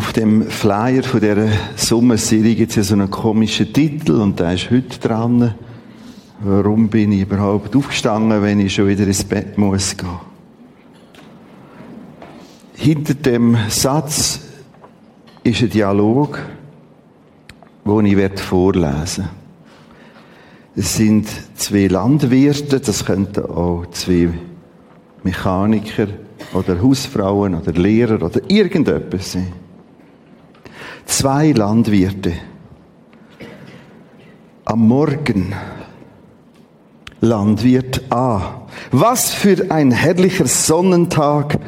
Auf dem Flyer von dieser Sommerserie gibt es so einen komischen Titel und da ist heute dran. Warum bin ich überhaupt aufgestanden, wenn ich schon wieder ins Bett muss gehen? Hinter dem Satz ist ein Dialog, den ich vorlesen werde. Es sind zwei Landwirte, das könnten auch zwei Mechaniker oder Hausfrauen oder Lehrer oder irgendetwas sein. Zwei Landwirte. Am Morgen. Landwirt A. Was für ein herrlicher Sonnentag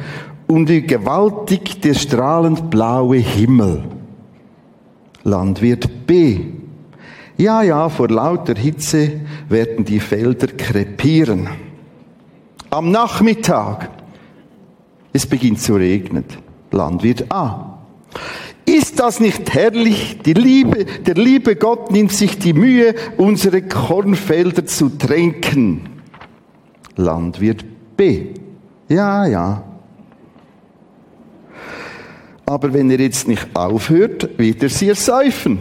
und wie gewaltig der strahlend blaue Himmel. Landwirt B. Ja, ja, vor lauter Hitze werden die Felder krepieren. Am Nachmittag, es beginnt zu regnen. Landwirt A. Ist das nicht herrlich? Die Liebe, der liebe Gott nimmt sich die Mühe, unsere Kornfelder zu tränken. Landwirt B. Ja, ja. Aber wenn er jetzt nicht aufhört, wird er sie ersäufen.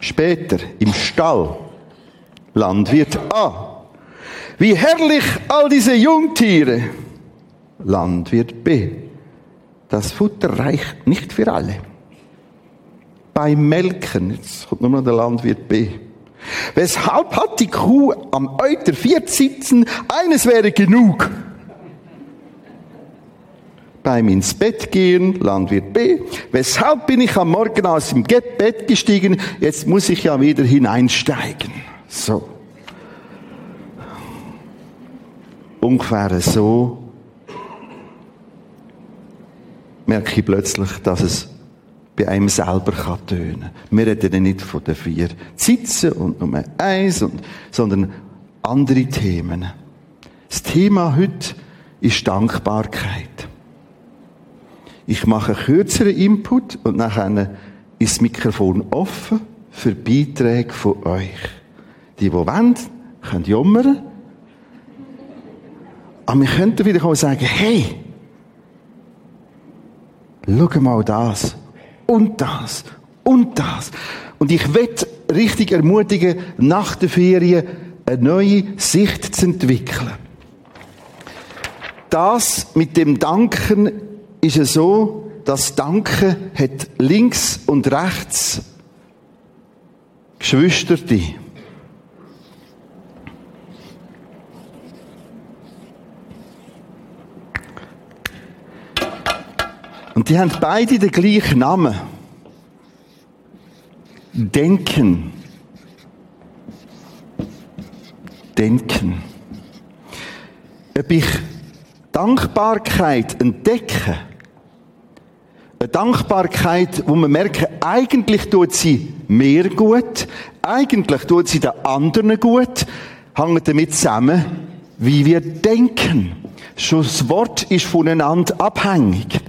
Später im Stall. Landwirt A. Wie herrlich all diese Jungtiere. Landwirt B. Das Futter reicht nicht für alle. Beim Melken, jetzt kommt nur noch der Landwirt B. Weshalb hat die Kuh am Euter vier sitzen? Eines wäre genug. Beim ins Bett gehen, Landwirt B. Weshalb bin ich am Morgen aus dem Bett gestiegen? Jetzt muss ich ja wieder hineinsteigen. So. Ungefähr so merke ich plötzlich, dass es bei einem selber kann tönen. Wir reden ja nicht von den vier Sitzen und nur eins, und, sondern andere Themen. Das Thema heute ist Dankbarkeit. Ich mache einen kürzeren Input und nachher ist das Mikrofon offen für Beiträge von euch. Die, die wollen, können jammern. Aber wir könnten wieder sagen, hey, schau mal das und das und das. Und ich will richtig ermutigen, nach der Ferien eine neue Sicht zu entwickeln. Das mit dem Danken ist es so, dass Danken hat links und rechts Geschwisterte. Und die haben beide den gleichen Namen. Denken. Denken. Ob ich Dankbarkeit entdecke, eine Dankbarkeit, wo man merkt, eigentlich tut sie mir gut, eigentlich tut sie den anderen gut, hängt damit zusammen, wie wir denken. Schon das Wort ist voneinander abhängig.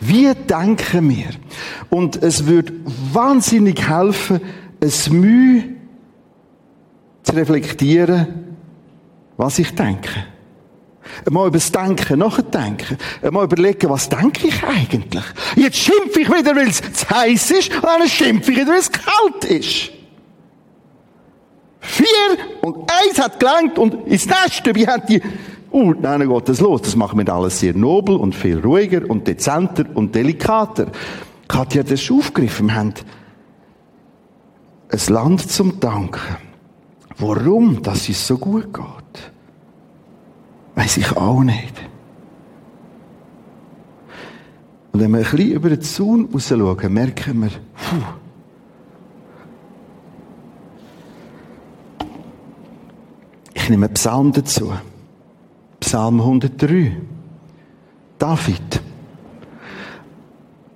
Wie denken wir? Und es würde wahnsinnig helfen, es Mühe zu reflektieren, was ich denke. Mal über das Denken nachdenken. Mal überlegen, was denke ich eigentlich? Jetzt schimpfe ich wieder, weil es zu heiß ist, und dann schimpfe ich wieder, weil es kalt ist. Vier und eins hat gelangt und ins Nest, wie hat die, uh, dann geht das los. Das machen wir alles sehr nobel und viel ruhiger und dezenter und delikater. Katja hat das aufgegriffen. Wir haben ein Land zum Danken. Warum, dass es so gut geht. Weiß ich auch nicht. Und wenn wir ein bisschen über den Zaun raus schauen, merken wir, puh, ich nehme Psalm dazu. Psalm 103. David.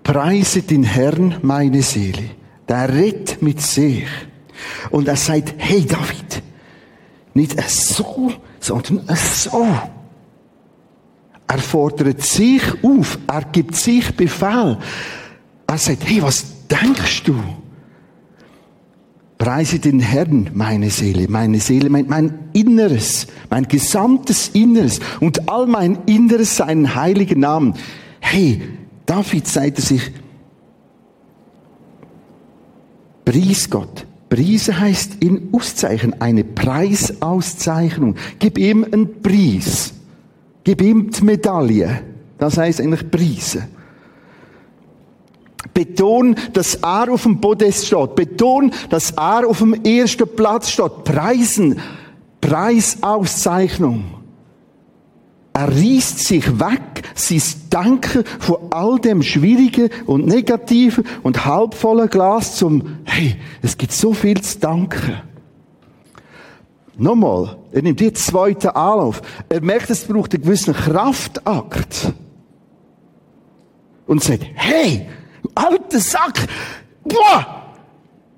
Preise den Herrn, meine Seele. Der redet mit sich. Und er sagt, hey David, nicht so, sondern so. Er fordert sich auf, er gibt sich Befehl. Er sagt, hey, was denkst du? Preise den Herrn, meine Seele. Meine Seele meint mein Inneres, mein gesamtes Inneres und all mein Inneres seinen heiligen Namen. Hey, David sagte sich, Preis Gott. Preise heißt in auszeichnen, eine Preisauszeichnung. Gib ihm einen Preis. Gib ihm die Medaille. Das heißt eigentlich Preise. Beton, dass er auf dem Podest steht. Beton, dass er auf dem ersten Platz steht. Preisen. Preisauszeichnung. Er reißt sich weg, sein Denken von all dem Schwierigen und Negativen und halbvollen Glas zum, hey, es gibt so viel zu danken. Nochmal, er nimmt den zweiten Anlauf. Er merkt, es braucht einen gewissen Kraftakt. Und sagt, hey, alter Sack, boah,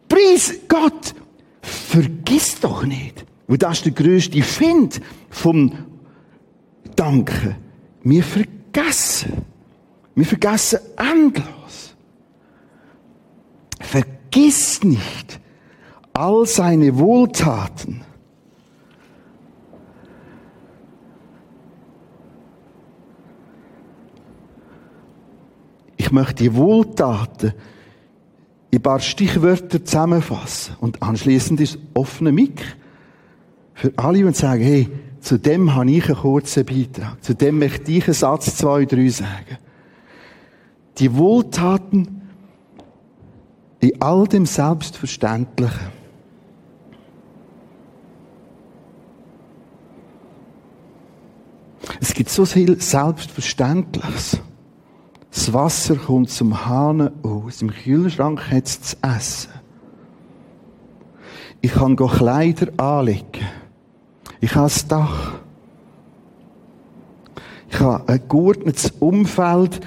preis Gott, vergiss doch nicht. Weil das ist der grösste Find vom Danken. Wir vergessen. Wir vergessen endlos. Vergiss nicht all seine Wohltaten. Ich möchte die Wohltaten in ein paar Stichwörter zusammenfassen und anschließend ist offene Mick für alle und sagen, hey, zu dem habe ich einen kurzen Beitrag. Zu dem möchte ich einen Satz, zwei, drei sagen. Die Wohltaten in all dem Selbstverständlichen. Es gibt so viel Selbstverständliches. Das Wasser kommt zum Hahn aus. Im Kühlschrank hat es zu essen. Ich kann Kleider anlegen. Ich habe ein Dach. Ich habe ein geordnetes Umfeld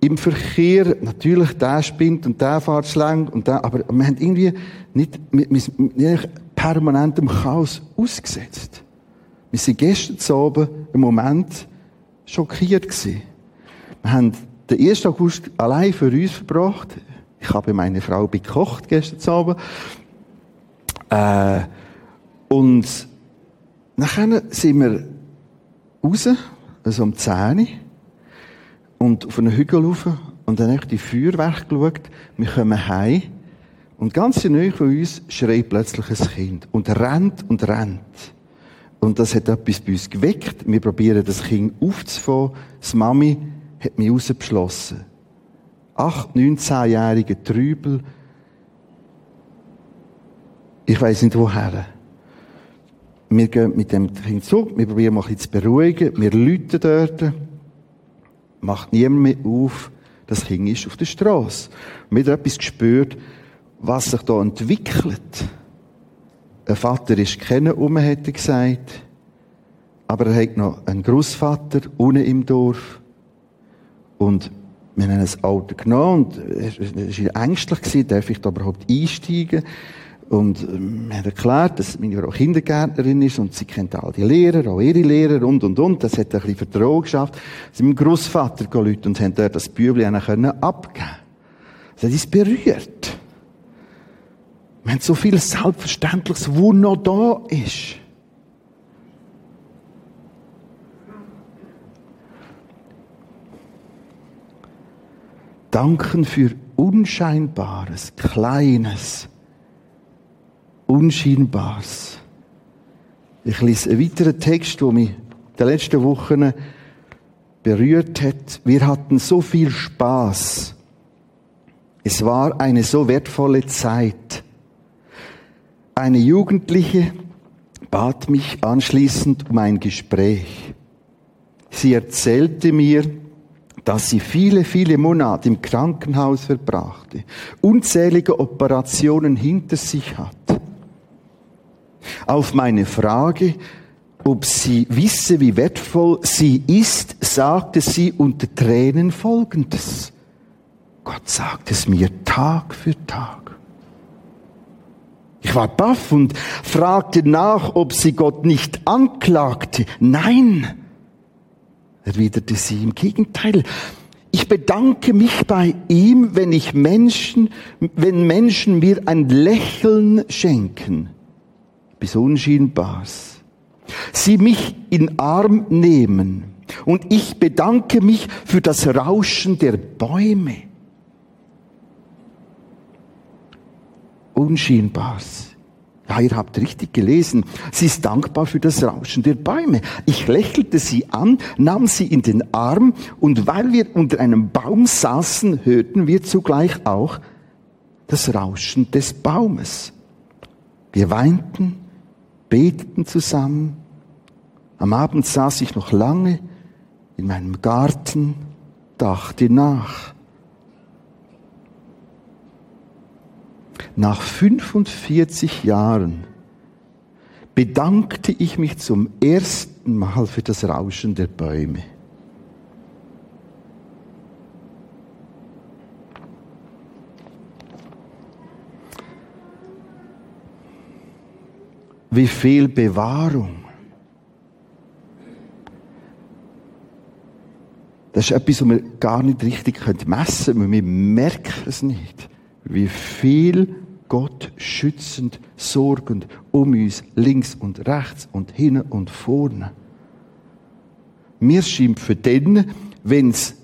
im Verkehr. Natürlich, der spinnt und der fährt schlang und der, aber wir haben irgendwie nicht, wir, wir sind permanent im Chaos ausgesetzt. Wir sind gestern oben im Moment schockiert gewesen. Wir haben den 1. August allein für uns verbracht. Ich habe meine Frau bekocht gestern Abend. Äh, und nachher sind wir raus, also um 10 Uhr, und auf einen Hügel rauf, und dann habe ich die Feuerwerk geschaut. Wir kommen heim, und ganz nahe von uns schreit plötzlich ein Kind, und rennt und rennt. Und das hat etwas bei uns geweckt. Wir probieren das Kind aufzufangen. Das Mami hat mich rausbeschlossen. Acht, neunzehnjährige Trübel. Ich weiß nicht woher. Wir gehen mit dem Kind zurück, wir probieren mal zu beruhigen, wir läuten dort, macht niemand mehr auf, das Kind ist auf der Straße. Wir haben etwas gespürt, was sich da entwickelt. Ein Vater ist kennen um, hätte gesagt. Aber er hat noch einen Großvater unten im Dorf. Und wir haben ein Auto genommen und er war ängstlich, darf ich da überhaupt einsteigen? Und ähm, wir haben erklärt, dass meine Frau Kindergärtnerin ist und sie kennt all die Lehrer, auch ihre Lehrer und, und, und. Das hat ein bisschen Vertrauen geschafft. Sie sind meinem Großvater gerufen und haben dort das Bübli können. Das hat uns berührt. Wir haben so viel Selbstverständliches, wo noch da ist. Danken für Unscheinbares, Kleines, Unscheinbares. Ich lese einen weiteren Text, der mich in den letzten Wochen berührt hat. Wir hatten so viel Spaß. Es war eine so wertvolle Zeit. Eine Jugendliche bat mich anschließend um ein Gespräch. Sie erzählte mir, dass sie viele, viele Monate im Krankenhaus verbrachte, unzählige Operationen hinter sich hat. Auf meine Frage, ob sie wisse, wie wertvoll sie ist, sagte sie unter Tränen Folgendes. Gott sagt es mir Tag für Tag. Ich war baff und fragte nach, ob sie Gott nicht anklagte. Nein, erwiderte sie. Im Gegenteil, ich bedanke mich bei ihm, wenn ich Menschen, wenn Menschen mir ein Lächeln schenken, bis unscheinbares. Sie mich in Arm nehmen, Und ich bedanke mich für das Rauschen der Bäume. Unscheinbares. Ja, ihr habt richtig gelesen. Sie ist dankbar für das Rauschen der Bäume. Ich lächelte sie an, nahm sie in den Arm und weil wir unter einem Baum saßen, hörten wir zugleich auch das Rauschen des Baumes. Wir weinten, beteten zusammen. Am Abend saß ich noch lange in meinem Garten, dachte nach. Nach 45 Jahren bedankte ich mich zum ersten Mal für das Rauschen der Bäume. Wie viel Bewahrung. Das ist etwas, was wir gar nicht richtig messen können. Wir merken es nicht. Wie viel Gott schützend, sorgend um uns, links und rechts und hinten und vorne. Mir scheint für den, wenn es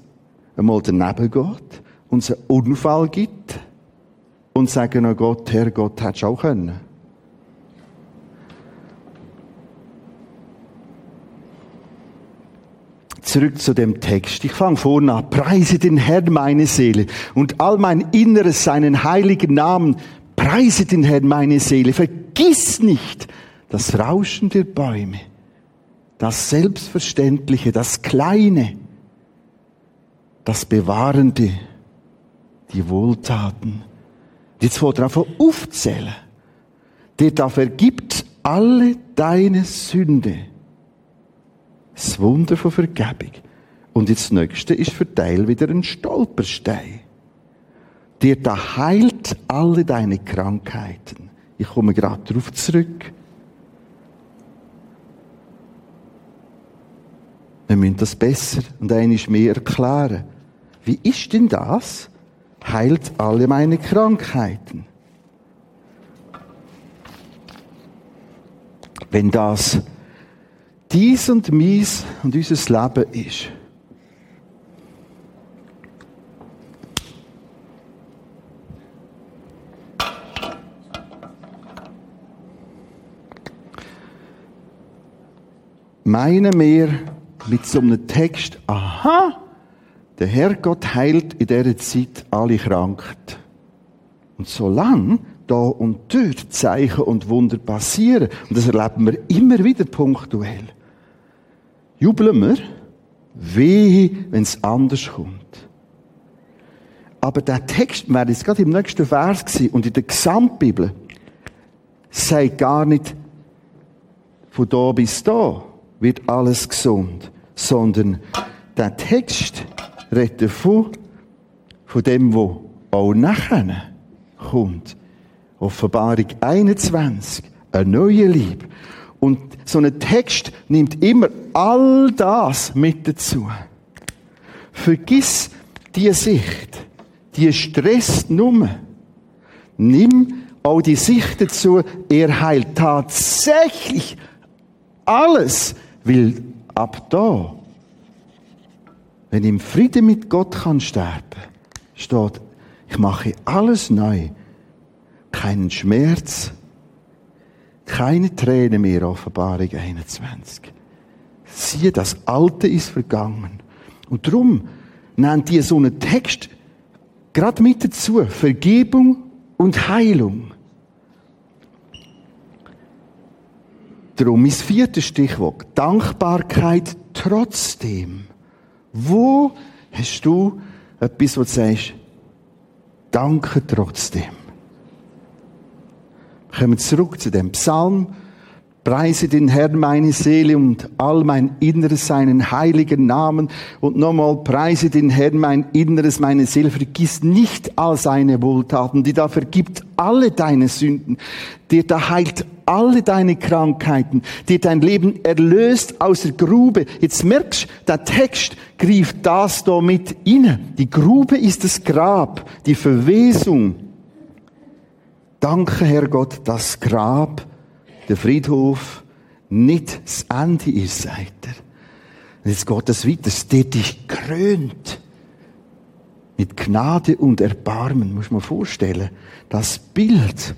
einmal daneben geht und es einen Unfall gibt und sagen, oh Gott, Herr Gott, hättest du auch können. Zurück zu dem Text. Ich fange vorne an. Preise den Herrn meine Seele und all mein Inneres seinen heiligen Namen. Preise den Herrn meine Seele. Vergiss nicht das Rauschen der Bäume, das Selbstverständliche, das Kleine, das Bewahrende, die Wohltaten. Jetzt wollte er einfach aufzählen. Der da vergibt alle deine Sünde das Wunder von Vergebung. Und jetzt das Nächste ist für Teil wieder ein Stolperstein. Dir da heilt alle deine Krankheiten. Ich komme gerade darauf zurück. Wir müssen das besser und einiges mehr erklären. Wie ist denn das? Heilt alle meine Krankheiten. Wenn das dies und mies und unser Leben ist. Meinen wir mit so einem Text, aha, der Herrgott heilt in dieser Zeit alle Krankheit. Und solange da und dort Zeichen und Wunder passieren, und das erleben wir immer wieder punktuell, jubeln wir, wehe, wenn es anders kommt. Aber der Text wäre jetzt gerade im nächsten Vers gewesen und in der Gesamtbibel sagt gar nicht, von da bis da wird alles gesund, sondern der Text redet davon, von dem, wo auch nachher kommt. Offenbarung 21, eine neue Liebe. Und so ein Text nimmt immer all das mit dazu. Vergiss die Sicht, die stresst nur. Nimm auch die Sicht dazu, er heilt tatsächlich alles, weil ab da, wenn ich im Frieden mit Gott kann sterben, steht, ich mache alles neu. Keinen Schmerz, keine Tränen mehr, Offenbarung 21. Siehe, das Alte ist vergangen. Und darum nennt ihr so einen Text gerade mit dazu Vergebung und Heilung. Darum ist viertes Stichwort Dankbarkeit trotzdem. Wo hast du etwas, wo du sagst, danke trotzdem? Kommen zurück zu dem Psalm. Preise den Herrn meine Seele und all mein Inneres seinen heiligen Namen. Und nochmal, preise den Herrn mein Inneres, meine Seele. Vergiss nicht all seine Wohltaten, die da vergibt alle deine Sünden, der da heilt alle deine Krankheiten, dir dein Leben erlöst aus der Grube. Jetzt merkst, der Text griff das da mit inne. Die Grube ist das Grab, die Verwesung. Danke, Herr Gott, das Grab, der Friedhof nicht das Ende ist, sagt er. Und jetzt geht es weiter. Der dich krönt. Mit Gnade und Erbarmen, muss man vorstellen. Das Bild.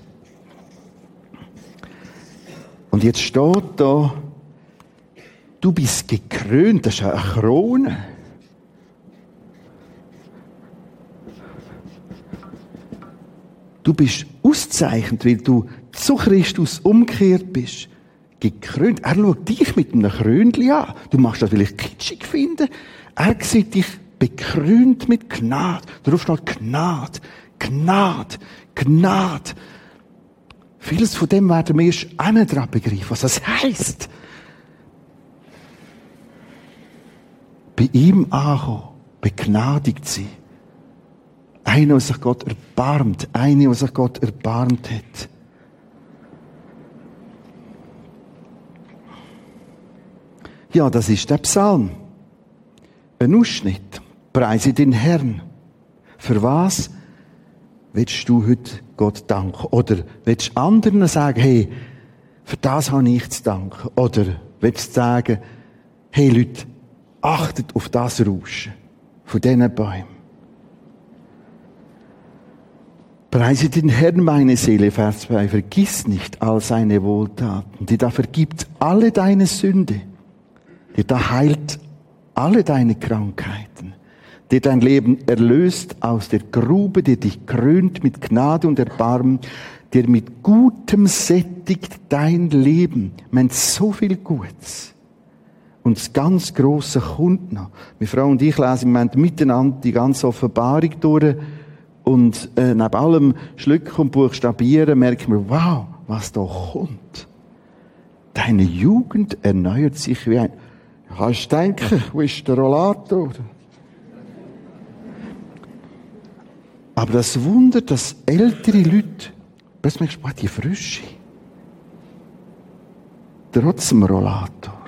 Und jetzt steht da, du bist gekrönt, das ist eine Krone. Du bist auszeichnet, weil du zu Christus umgekehrt bist. Gekrönt. Er schaut dich mit einem Krönchen an. Du machst das vielleicht kitschig finden. Er sieht dich bekrönt mit Gnade. Darauf steht Gnade, Gnade, Gnade. Vieles von dem werden wir erst einmal dran begreifen, was das heisst. Bei ihm ankommen, begnadigt sein. Einer, der sich Gott erbarmt. Eine, der sich Gott erbarmt hat. Ja, das ist der Psalm. Ein Ausschnitt. Preise den Herrn. Für was willst du heute Gott danken? Oder willst du anderen sagen, hey, für das habe ich zu danken? Oder willst du sagen, hey Leute, achtet auf das Rauschen von diesen Bäumen? Preise den Herrn, meine Seele, Vers 2, vergiss nicht all seine Wohltaten, die da vergibt alle deine Sünde, die da heilt alle deine Krankheiten, der dein Leben erlöst aus der Grube, der dich krönt mit Gnade und Erbarmen, der mit Gutem sättigt dein Leben. Man so viel Gutes. Und das ganz kommt noch. Meine Frau und ich lesen im Moment miteinander die ganze Offenbarung durch und äh, neben allem Schlucken und Buchstabieren merken wir, wow, was da kommt. Deine Jugend erneuert sich wie ein... Kannst du denken, wo ist der Rollator? Aber das Wunder, dass ältere Leute, plötzlich merkst du, die Frische. Trotz dem Rollator.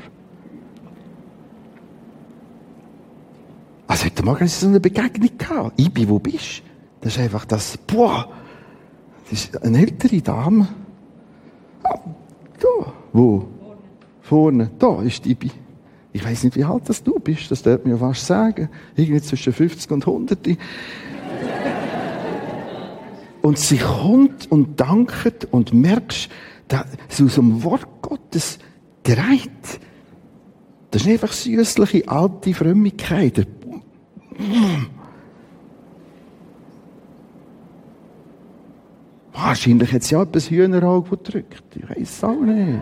Also heute Morgen so eine Begegnung gehabt. Ibi, wo bist du? Das ist einfach das, boah, das ist eine ältere Dame. Ah, da, wo? Vorne. Da ist Ibi. Ich weiß nicht, wie alt das du bist, das darf mir fast sagen. Irgendwie zwischen 50 und 100. und sie kommt und dankt und merkst, dass sie aus dem Wort Gottes dreht. Das ist einfach süßliche alte Frömmigkeit. Wahrscheinlich hat sie ja etwas Hühnerauge gedrückt. Ich weiß es auch nicht.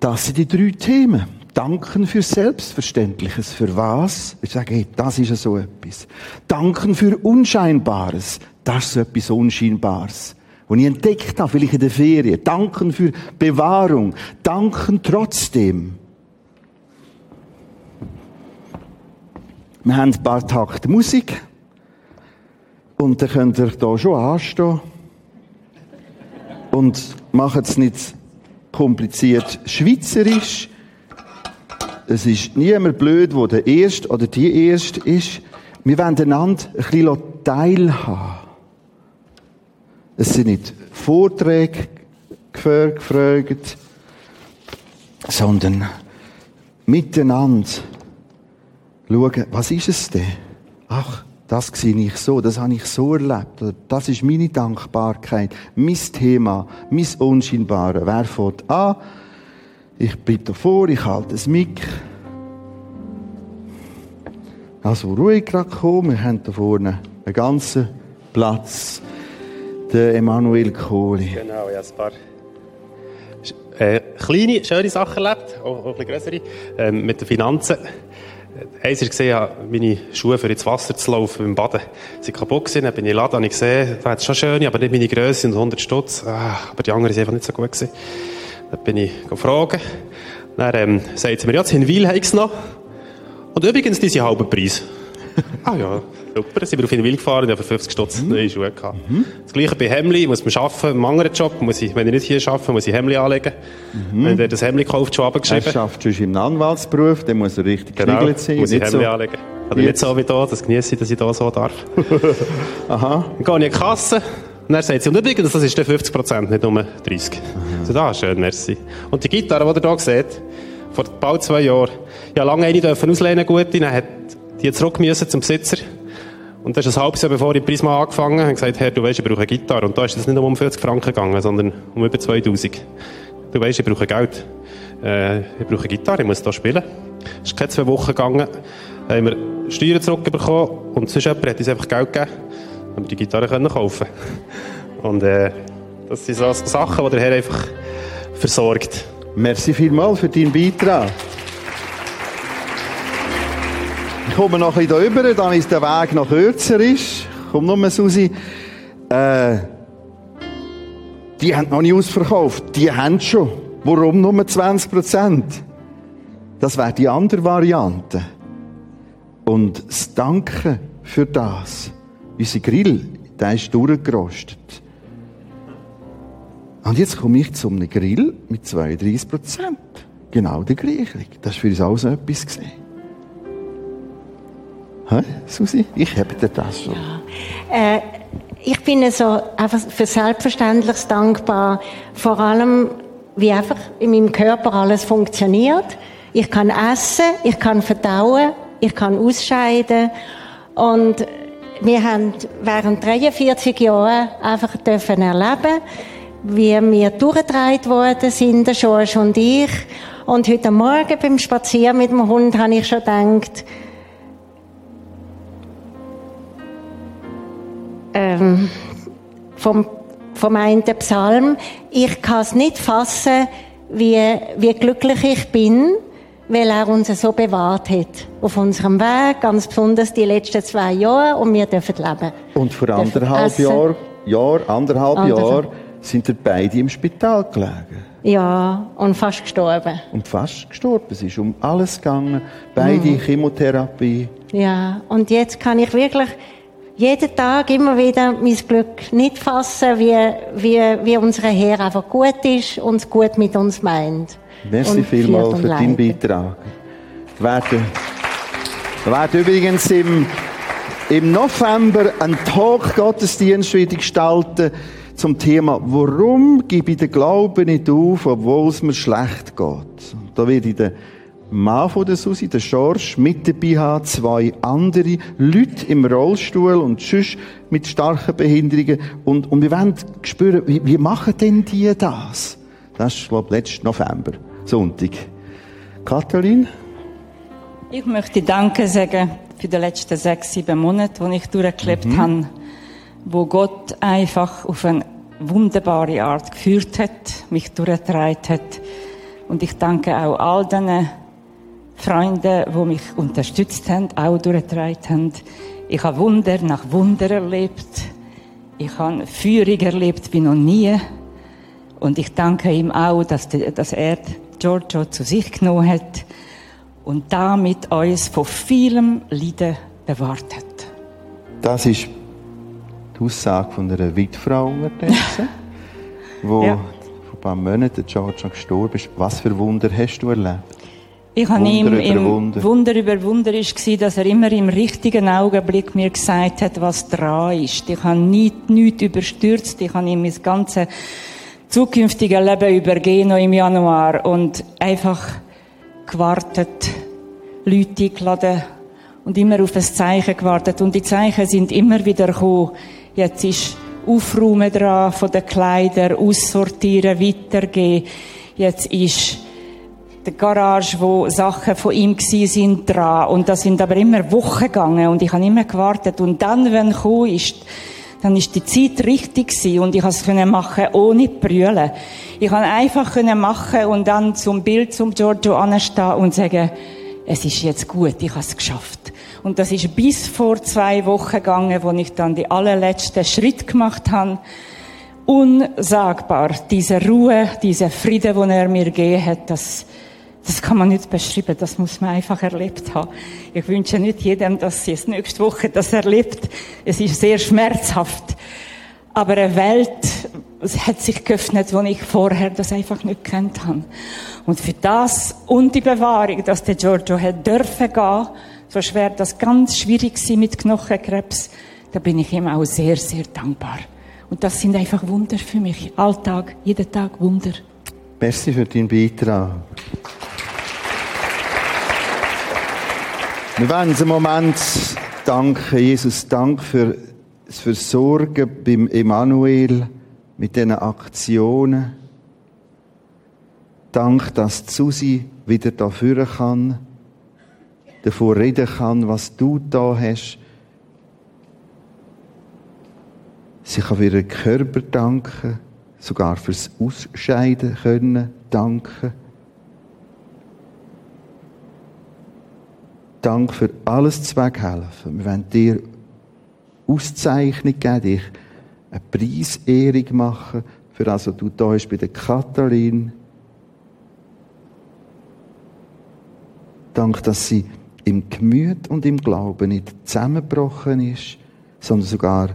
Das sind die drei Themen. Danken für Selbstverständliches. Für was? Ich sage, hey, das ist ja so etwas. Danken für Unscheinbares. Das ist so etwas Unscheinbares. Und ich entdeckt habe, vielleicht in der Ferien. Danken für Bewahrung. Danken trotzdem. Wir haben ein paar Takte Musik. Und dann könnt ihr hier schon anstehen. Und macht es nicht kompliziert schweizerisch. Es ist niemand blöd, wo der Erste oder die Erste ist. Wir wollen einander ein bisschen teilhaben. Es sind nicht Vorträge gefragt, sondern miteinander schauen, was ist es denn? Ach, das sehe ich so, das habe ich so erlebt. Das ist meine Dankbarkeit, mein Thema, mein Unscheinbare. Wer fährt an? Ich bleibe davor, ich halte das Mic. Also ruhig gerade kommen, wir haben da vorne einen ganzen Platz. Der Emanuel Kohli. Genau, ja, ein paar äh, kleine, schöne Sachen erlebt, auch, auch ein bisschen größere, ähm, mit den Finanzen. Eins ist gesehen, meine Schuhe für ins Wasser zu laufen beim Baden sind kaputt gewesen. Dann bin ich in den Laden, habe ich gesehen, da hat es schon schöne, aber nicht meine Größe und 100 Stutz. Ah, aber die anderen sind einfach nicht so gut gewesen. Dann bin ich gefragt. Dann ähm, sagt sie mir, ja, in Wil haben noch. Und übrigens, die sind halben Preis. ah ja, super. Sind wir auf Wil gefahren, die haben für 50 Stutz mhm. neue Schuhe gehabt. Mhm. Das gleiche bei Hemli, muss man arbeiten, im anderen Job, muss ich, wenn ich nicht hier arbeite, muss ich Hemli anlegen. Mhm. Wenn der das Hemli kauft, schon abgeschrieben. Er schafft schon im Anwaltsberuf, dann muss er richtig genau, geregelt sein. muss ich Hemli so anlegen. Oder nicht so wie da, das genieße ich, dass ich da so darf. Aha. Dann gehe ich in die Kasse, Und er sagt sie, und übrigens, das ist der 50 Prozent, nicht nur 30. Mhm. So, da, schön, merci. Und die Gitarre, die ihr hier seht, vor bald zwei Jahren, ja, lange eine dürfen auslehnen, gute, dann hat die zurück müssen zum Besitzer. Und das ist ein halbes Jahr bevor ich Prisma angefangen habe, gesagt, Herr, du weißt, ich brauche eine Gitarre. Und da ist es nicht um 40 Franken gegangen, sondern um über 2000. Du weißt, ich brauche Geld. Äh, ich brauche eine Gitarre, ich muss hier spielen. Es ist keine zwei Wochen gegangen. Haben wir Steuern zurückbekommen und sonst jemand hat uns einfach Geld gegeben, damit wir die Gitarre können kaufen Und äh, das sind so Sachen, die der Herr einfach versorgt. Merci vielmals für deinen Beitrag. Ich komme noch ein bisschen rüber, damit der Weg noch kürzer ist. Komm nur, Susi. Äh, die haben noch nicht ausverkauft. Die haben schon. Warum nur 20 Prozent? Das wäre die andere Variante. Und das Danken für das. Unser Grill, der ist durchgerostet. Und jetzt komme ich zu einem Grill mit 32 Prozent. Genau der gleiche. Das war für uns so etwas gesehen. Hä, Susi? Ich habe dir das schon. Ja. Äh, ich bin so einfach für Selbstverständliches dankbar. Vor allem, wie einfach in meinem Körper alles funktioniert. Ich kann essen, ich kann verdauen, ich kann ausscheiden. Und wir haben während 43 Jahren einfach dürfen erleben, wie wir durchgetragen worden sind, der George und ich. Und heute Morgen beim Spazieren mit dem Hund habe ich schon gedacht, ähm, vom, vom einen Psalm, ich kann es nicht fassen, wie, wie glücklich ich bin, weil er uns so bewahrt hat. Auf unserem Weg, ganz besonders die letzten zwei Jahre, und wir dürfen leben. Und vor anderthalb Jahren, Jahr, anderthalb Anderthalb. Jahr sind wir beide im Spital gelegen. Ja, und fast gestorben. Und fast gestorben. Es ist um alles gegangen. Beide mhm. Chemotherapie. Ja, und jetzt kann ich wirklich jeden Tag immer wieder mein Glück nicht fassen, wie, wie, wie unser Herr einfach gut ist und gut mit uns meint. Merci vielmals für deinen Beitrag. Wir werden übrigens im, im November einen Talk-Gottesdienst gestalten zum Thema, warum gebe ich den Glauben nicht auf, obwohl es mir schlecht geht. Da werde ich den Mann von der Susi, der Schorsch, mit dabei haben, zwei andere Leute im Rollstuhl und sonst mit starken Behinderungen. Und, und wir wollen spüren, wie, wie machen denn die das? Das ist, glaube ich, letzten November, Sonntag. Katalin? Ich möchte Danke sagen für die letzten sechs, sieben Monate, die ich durchgelebt mhm. habe, wo Gott einfach auf eine wunderbare Art geführt hat, mich durchgetragen hat. Und ich danke auch all denen, Freunde, die mich unterstützt haben, auch durchgetragen haben. Ich habe Wunder nach Wunder erlebt. Ich habe Führung erlebt wie noch nie. Und ich danke ihm auch, dass, dass er Giorgio zu sich genommen hat und damit uns von vielem Leiden bewahrt hat. Das ist die Aussage von einer Witfrau unterdessen, wo ja. vor ein paar Monaten Giorgio gestorben ist. Was für Wunder hast du erlebt? Ich habe ihm im Wunder. Wunder über Wunder war, dass er immer im richtigen Augenblick mir gesagt hat, was dran ist. Ich habe nichts, nichts überstürzt. Ich habe ihm mein ganzes zukünftige Leben übergeben, noch im Januar. Und einfach gewartet, Leute eingeladen und immer auf ein Zeichen gewartet. Und die Zeichen sind immer wieder gekommen. Jetzt ist Aufräumen dran von den Kleidern, aussortieren, weitergehen. Jetzt ist der Garage, wo Sachen von ihm gsi sind dran. Und das sind aber immer Wochen gegangen und ich habe immer gewartet. Und dann, wenn er ist, dann ist die Zeit richtig gewesen und ich konnte es machen ohne brüllen. Ich konnte einfach machen und dann zum Bild zum Giorgio anstehen und sagen, es ist jetzt gut, ich habe es geschafft. Und das ist bis vor zwei Wochen gegangen, wo ich dann die allerletzten Schritt gemacht habe. Unsagbar. Diese Ruhe, diese Friede, den er mir gegeben hat, das, das kann man nicht beschreiben, das muss man einfach erlebt haben. Ich wünsche nicht jedem, dass sie es nächste Woche das erlebt. Es ist sehr schmerzhaft. Aber eine Welt hat sich geöffnet, wo ich vorher das einfach nicht kennt habe. Und für das und die Bewahrung, dass der Giorgio hat dürfen gehen, so schwer das ganz schwierig war mit Knochenkrebs, da bin ich ihm auch sehr, sehr dankbar. Und das sind einfach Wunder für mich. Alltag, jeden Tag Wunder. Merci für deinen Beitrag. Wir uns einen Moment danken, Jesus, Dank für das Versorgen beim Emanuel mit diesen Aktionen. Dank, dass Susi wieder da führen kann, davor reden kann, was du da hast. Sie kann für ihren Körper danken, sogar fürs Ausscheiden können danken. Dank für alles zu weghelfen. Wir wollen dir Auszeichnung geben, dich eine Preisehrung machen, für das, was du da bist bei der Katalin. Dank, dass sie im Gemüt und im Glauben nicht zusammengebrochen ist, sondern sogar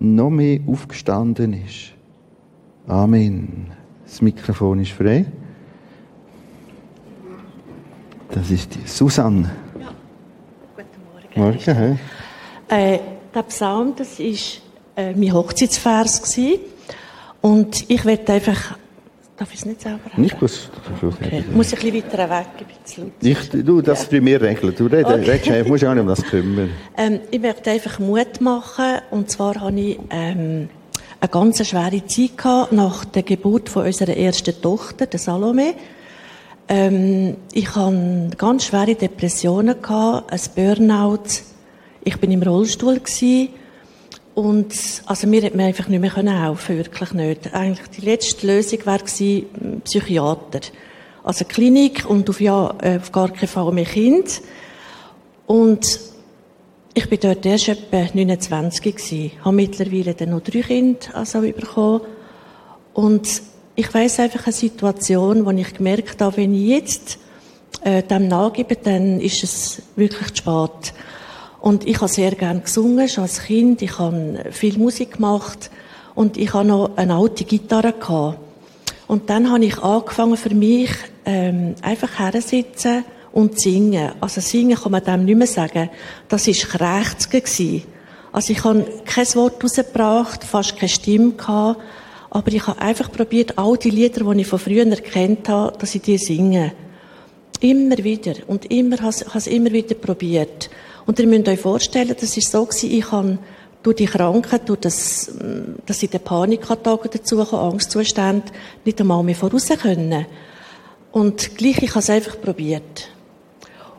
noch mehr aufgestanden ist. Amen. Das Mikrofon ist frei. Das ist die Susanne. Ja. Guten Morgen. Morgen. Hey. Äh, der Psalm, das war äh, mein Hochzeitsvers gewesen. Und ich werde einfach Darf ich es nicht selber haben? Nicht gut. Okay. Muss ich ein bisschen weiter weg, ein bisschen ich, Du, das ja. bei mir regeln. Du redest, okay. redest, musst auch nicht um das kümmern. Ähm, ich möchte einfach Mut machen. Und zwar habe ich ähm, eine ganz schwere Zeit gehabt, nach der Geburt von unserer ersten Tochter, der Salome. Ähm, ich hatte ganz schwere Depressionen, gehabt, ein Burnout. Ich bin im Rollstuhl. Gewesen. Und, also mir hätte man einfach nicht mehr helfen wirklich nicht. Eigentlich die letzte Lösung wäre gewesen, Psychiater. Also Klinik und auf, ja, äh, auf gar keinen Fall mehr Kind. Und ich bin dort erst etwa 29 gewesen. Habe mittlerweile dann noch drei Kinder also bekommen. Und ich weiss einfach eine Situation, wo ich gemerkt habe, wenn ich jetzt äh, dem nachgebe, dann ist es wirklich zu spät. Und ich habe sehr gern gesungen, schon als Kind. Ich habe viel Musik gemacht. Und ich habe noch eine alte Gitarre gehabt. Und dann habe ich angefangen für mich, ähm, einfach hersitzen und singen. Also singen kann man dem nicht mehr sagen. Das war Krächzen Also ich habe kein Wort rausgebracht, fast keine Stimme gehabt. Aber ich habe einfach probiert, all die Lieder, die ich von früher erkannt habe, dass ich die singe. Immer wieder. Und immer habe es immer wieder probiert. Und ihr müsst euch vorstellen, das ist so gewesen, ich habe durch die Krankheit, durch das, dass ich den Panikattacken dazu hatte, Angstzustände, nicht einmal mehr voraus können. Und gleich, ich habe es einfach probiert.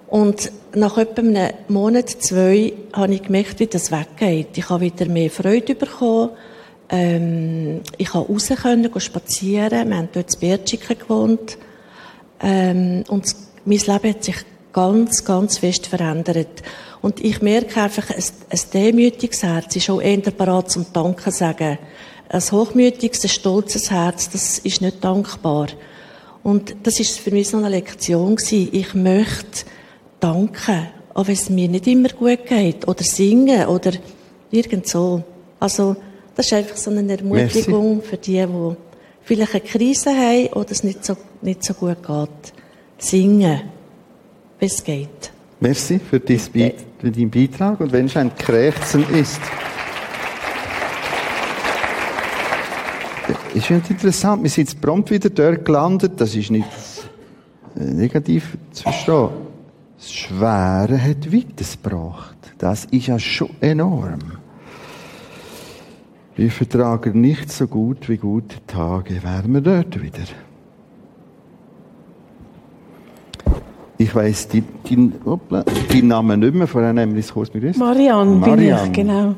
Und nach etwa einem Monat, zwei, habe ich gemerkt, wie das weggeht. Ich habe wieder mehr Freude bekommen. Ähm, ich konnte raus können, spazieren. Wir haben dort in Bertschiken gewohnt. Ähm, und mein Leben hat sich ganz, ganz fest verändert. Und ich merke einfach, ein, ein demütiges Herz ist auch eher bereit zum Danken sagen. Ein hochmütiges, ein stolzes Herz, das ist nicht dankbar. Und das ist für mich so eine Lektion gewesen. Ich möchte danken, auch wenn es mir nicht immer gut geht. Oder singen, oder irgend so. Also, das ist einfach so eine Ermutigung Merci. für die, die vielleicht eine Krise haben oder es nicht so, nicht so gut geht. Singen, wie es geht. Merci für, dein Be für deinen Beitrag. Und wenn es ein Krächzen ist, ist interessant, wir sind jetzt prompt wieder dort gelandet, das ist nicht äh, negativ zu verstehen. Das Schwere hat weitergebracht. Das ist ja schon enorm. Wir vertragen nicht so gut wie gute Tage, wären wir dort wieder. Ich weiss deinen dein, dein Namen nicht mehr, vorher nehmen wir es kurz begrüßt. Marianne, Marianne bin ich, genau.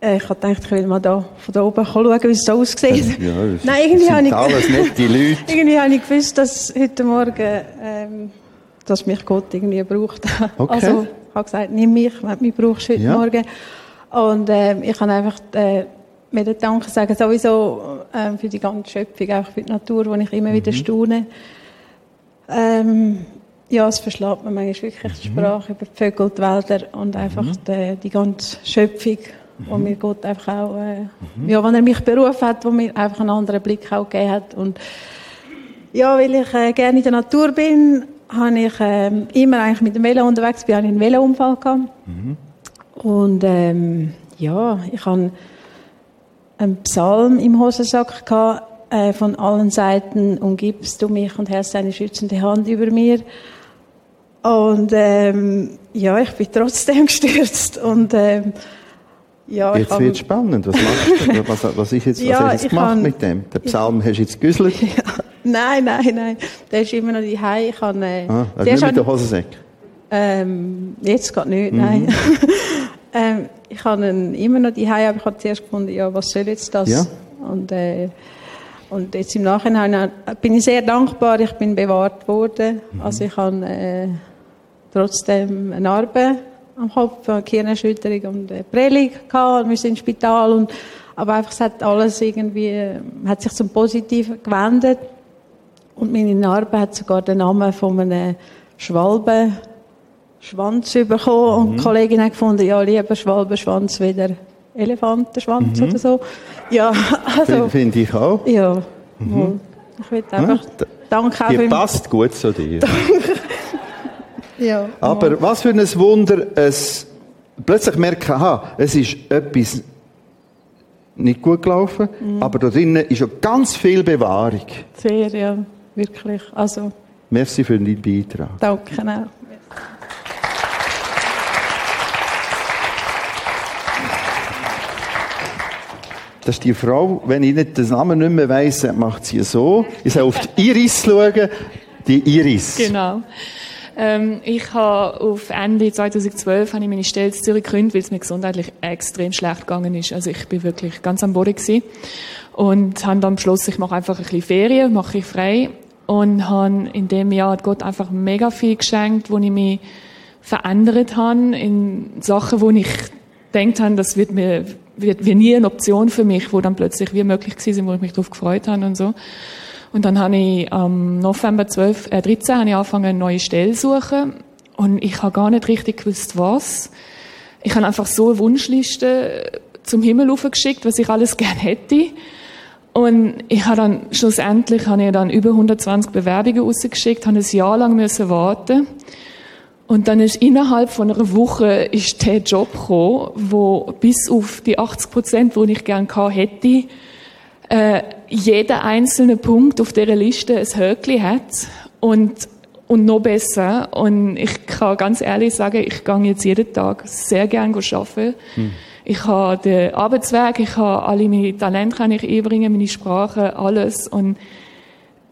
Äh, ich habe gedacht, ich will mal da, von da oben schauen, wie es so aussieht. Ja, Nein, irgendwie habe ich, alles nicht die Leute. irgendwie habe ich gewusst, dass heute Morgen, ähm, dass mich Gott irgendwie braucht. Okay. Also, ich habe gesagt, nimm mich, wenn du mich brauchst heute ja. Morgen. Und äh, ich kann einfach äh, mir den Dank sagen, sowieso äh, für die ganze Schöpfung, auch für die Natur, die ich immer mhm. wieder staune. Ähm, ja, es verschlägt man manchmal wirklich die mhm. Sprache über die Vögel, die Wälder und einfach mhm. die, die, ganze Schöpfung, mhm. wo mir Gott einfach auch, äh, mhm. ja, wenn er mich berufen hat, wo mir einfach einen anderen Blick auch gegeben hat. Und ja, weil ich äh, gerne in der Natur bin, habe ich äh, immer eigentlich mit dem Velo unterwegs, bin ich einen Velounfall gehabt. Mhm. Und ähm, ja, ich habe einen Psalm im Hosensack gehabt, äh, von allen Seiten umgibst du mich und hast deine schützende Hand über mir. Und ähm, ja, ich bin trotzdem gestürzt und ähm, ja, jetzt wird es spannend. Was machst du? Was, was, ist jetzt, was hast du jetzt gemacht kann, mit dem? Den Psalm ich, hast du jetzt güsselt? Ja. Nein, nein, nein. Der ist immer noch die Hause. Ich kann, äh, ah, also nicht mit der Hosensäck? Ähm, jetzt geht nicht, mhm. nein. ähm, ich habe ihn immer noch die Hause, aber ich habe zuerst gefunden, ja, was soll jetzt das? Ja. Und, äh, und jetzt im Nachhinein bin ich sehr dankbar, ich bin bewahrt worden. Mhm. Also ich habe äh, trotzdem eine Narbe am Kopf, eine Gehirnerschütterung und eine Prellung gehabt und wir sind im Spital und aber einfach es hat alles irgendwie äh, hat sich zum Positiven gewendet und meine Narbe hat sogar den Namen von einem Schwalben Schwanz bekommen und mhm. die Kollegin hat gefunden, ja, lieber Schwalbenschwanz wieder Elefantenschwanz mhm. oder so. Ja, also. Finde ich auch. Ja, mhm. ich will einfach ja, danke auch Ihr passt gut zu dir. ja. Aber was für ein Wunder, es plötzlich merken, aha, es ist etwas nicht gut gelaufen, mhm. aber da drinnen ist ja ganz viel Bewahrung. Sehr, ja, wirklich. Also. Merci für deinen Beitrag. Danke auch. Das ist die Frau, wenn ich nicht den Namen nicht mehr weiss, macht sie so. Ich soll auf die Iris schauen. Die Iris. Genau. Ähm, ich habe auf Ende 2012 habe ich meine Stelle in Zürich gekündigt, weil es mir gesundheitlich extrem schlecht gegangen ist. Also ich bin wirklich ganz am Boden gewesen. Und habe dann beschlossen, ich mache einfach ein bisschen Ferien, mache ich frei. Und habe in dem Jahr Gott einfach mega viel geschenkt, wo ich mich verändert habe in Sachen, wo ich gedacht habe, das wird mir wird, wird nie eine Option für mich, wo dann plötzlich wie möglich gewesen sind, wo ich mich darauf gefreut habe und so. Und dann habe ich am November 12, äh, 13 habe ich angefangen, eine neue Stelle zu suchen. Und ich habe gar nicht richtig gewusst, was. Ich habe einfach so eine Wunschliste zum Himmel geschickt, was ich alles gerne hätte. Und ich habe dann, schlussendlich habe ich dann über 120 Bewerbungen rausgeschickt, habe ein Jahr lang müssen warten und dann ist innerhalb von einer Woche ist der Job gekommen, wo bis auf die 80 Prozent, die ich gerne hätte, äh, jeder einzelne Punkt auf dieser Liste ein Höckli hat und und noch besser. Und ich kann ganz ehrlich sagen, ich gehe jetzt jeden Tag sehr gerne arbeiten. Hm. Ich habe den Arbeitsweg, ich habe alle meine Talente kann ich einbringen, meine Sprache, alles. Und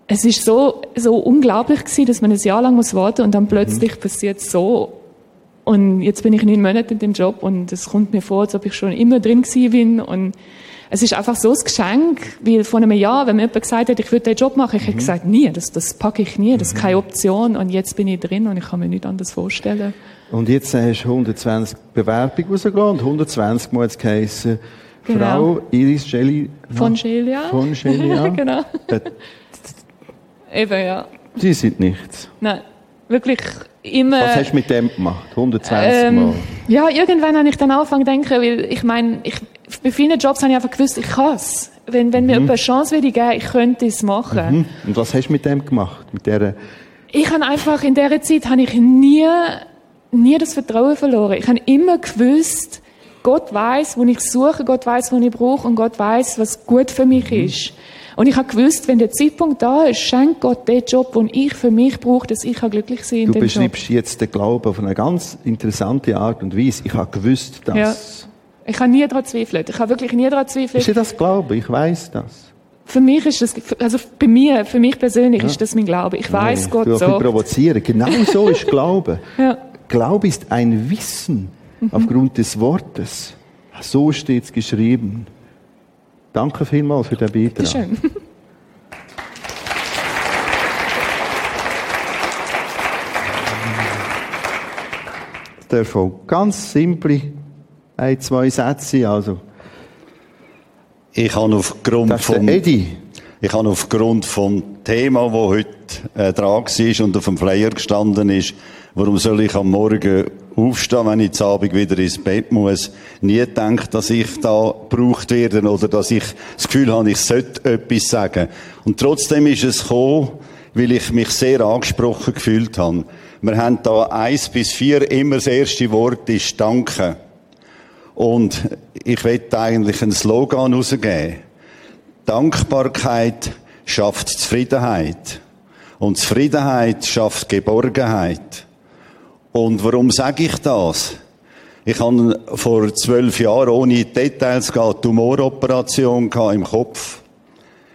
es ist so, so unglaublich gewesen, dass man ein Jahr lang muss warten und dann plötzlich mhm. passiert so. Und jetzt bin ich neun Monate in dem Job und es kommt mir vor, als ob ich schon immer drin gewesen bin und es ist einfach so ein Geschenk, wie vor einem Jahr, wenn mir jemand gesagt hat, ich würde den Job machen, ich mhm. hätte gesagt, nie, das, das packe ich nie, das ist keine mhm. Option und jetzt bin ich drin und ich kann mir nichts anderes vorstellen. Und jetzt hast du 120 Bewerbungen rausgelassen und 120 Mal jetzt geheissen, genau. Frau Iris Scheli. Von Schelia. Von Schelia. genau. Äh, Eben, ja. Sie sind nichts. Nein, wirklich immer. Was hast du mit dem gemacht? 120 ähm, Mal? Ja, irgendwann habe ich dann angefangen zu denken, weil ich meine, ich, bei vielen Jobs habe ich einfach gewusst, ich kann es. Wenn, wenn mhm. mir eine Chance würde geben, ich könnte es machen. Mhm. Und was hast du mit dem gemacht? Mit der ich habe einfach, in dieser Zeit habe ich nie, nie das Vertrauen verloren. Ich habe immer gewusst, Gott weiß, wo ich suche, Gott weiß, wo ich brauche und Gott weiß, was gut für mich mhm. ist. Und ich habe gewusst, wenn der Zeitpunkt da ist, schenkt Gott den Job, den ich für mich brauche, dass ich glücklich sein kann. Du beschreibst Job. jetzt den Glauben auf eine ganz interessante Art und Weise. Ich habe gewusst, dass... Ja. Ich habe nie daran zweifelt. Ich habe wirklich nie daran zweifelt. Ist das Glaube? Ich weiß das. Für mich ist das, also bei mir, für mich persönlich ja. ist das mein Glaube. Ich weiß, Gott du sagt. provozieren. Genau so ist Glaube. ja. Glaube ist ein Wissen mhm. aufgrund des Wortes. So steht es geschrieben. Danke vielmals für den Beitrag. Schön. Es dürfen ganz simple ein, zwei Sätze also. Ich habe aufgrund das vom... Eddie. Ich habe aufgrund vom Thema, das heute äh, dran war und auf dem Flyer gestanden ist, warum soll ich am Morgen aufstehen, wenn ich zu Abend wieder ins Bett muss, nie denkt, dass ich da gebraucht werde oder dass ich das Gefühl habe, ich sollte etwas sagen. Und trotzdem ist es gekommen, weil ich mich sehr angesprochen gefühlt habe. Wir haben da eins bis vier immer das erste Wort ist Danke. Und ich werde eigentlich einen Slogan rausgeben. Dankbarkeit schafft Zufriedenheit. Und Zufriedenheit schafft Geborgenheit. Und warum sage ich das? Ich hatte vor zwölf Jahren, ohne Details gehen, Tumoroperation im Kopf.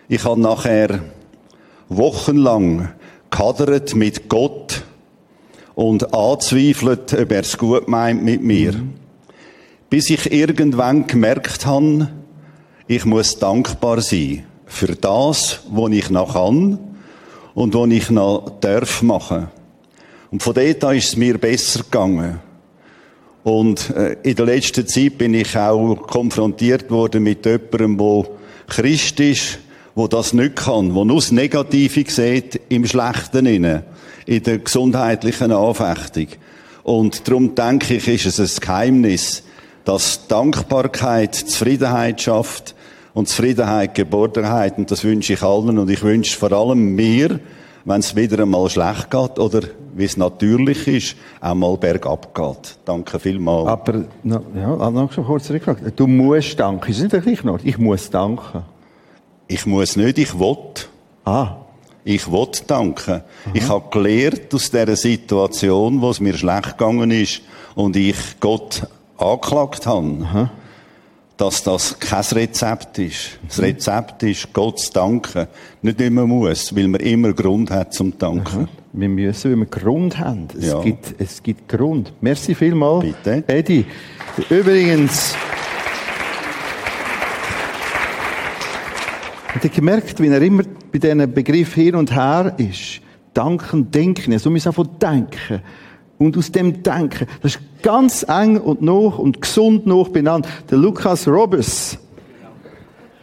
Ich habe nachher wochenlang kadert mit Gott und anzweifelt, ob er es gut meint mit mir. Mhm. Bis ich irgendwann gemerkt habe, ich muss dankbar sein für das, was ich noch kann und was ich noch darf machen. Und von dort an ist es mir besser gegangen. Und äh, in der letzten Zeit bin ich auch konfrontiert worden mit jemandem, der Christ ist, wo das nicht kann, wo nur das Negative sieht im Schlechten inne, in der gesundheitlichen Anfechtung. Und darum denke ich, ist es ein Geheimnis, dass Dankbarkeit Zufriedenheit schafft und Zufriedenheit Geborgenheit. Und das wünsche ich allen und ich wünsche vor allem mir, wenn es wieder einmal schlecht geht oder wie es natürlich ist, auch mal bergab geht. Danke vielmals. Aber, ja, noch schon kurz zurückgefragt. Du musst danken. Ist nicht der gleiche Ort? Ich muss danken. Ich muss nicht, ich will. Ah. Ich will danken. Aha. Ich habe gelernt aus dieser Situation, wo es mir schlecht gegangen ist und ich Gott angeklagt habe. Aha dass das kein Rezept ist. Das Rezept ist, Gott zu danken. Nicht immer muss, weil man immer Grund hat zum Danken. Wir müssen, weil wir Grund haben. Es, ja. gibt, es gibt Grund. Merci vielmals. Bitte. Eddie. Übrigens, ich habe gemerkt, wie er immer bei diesen Begriff hin und her ist. Danken, denken. Also, wir müssen einfach denken. Und aus dem Denken, das ist ganz eng und noch und gesund noch benannt. Der Lukas Roberts.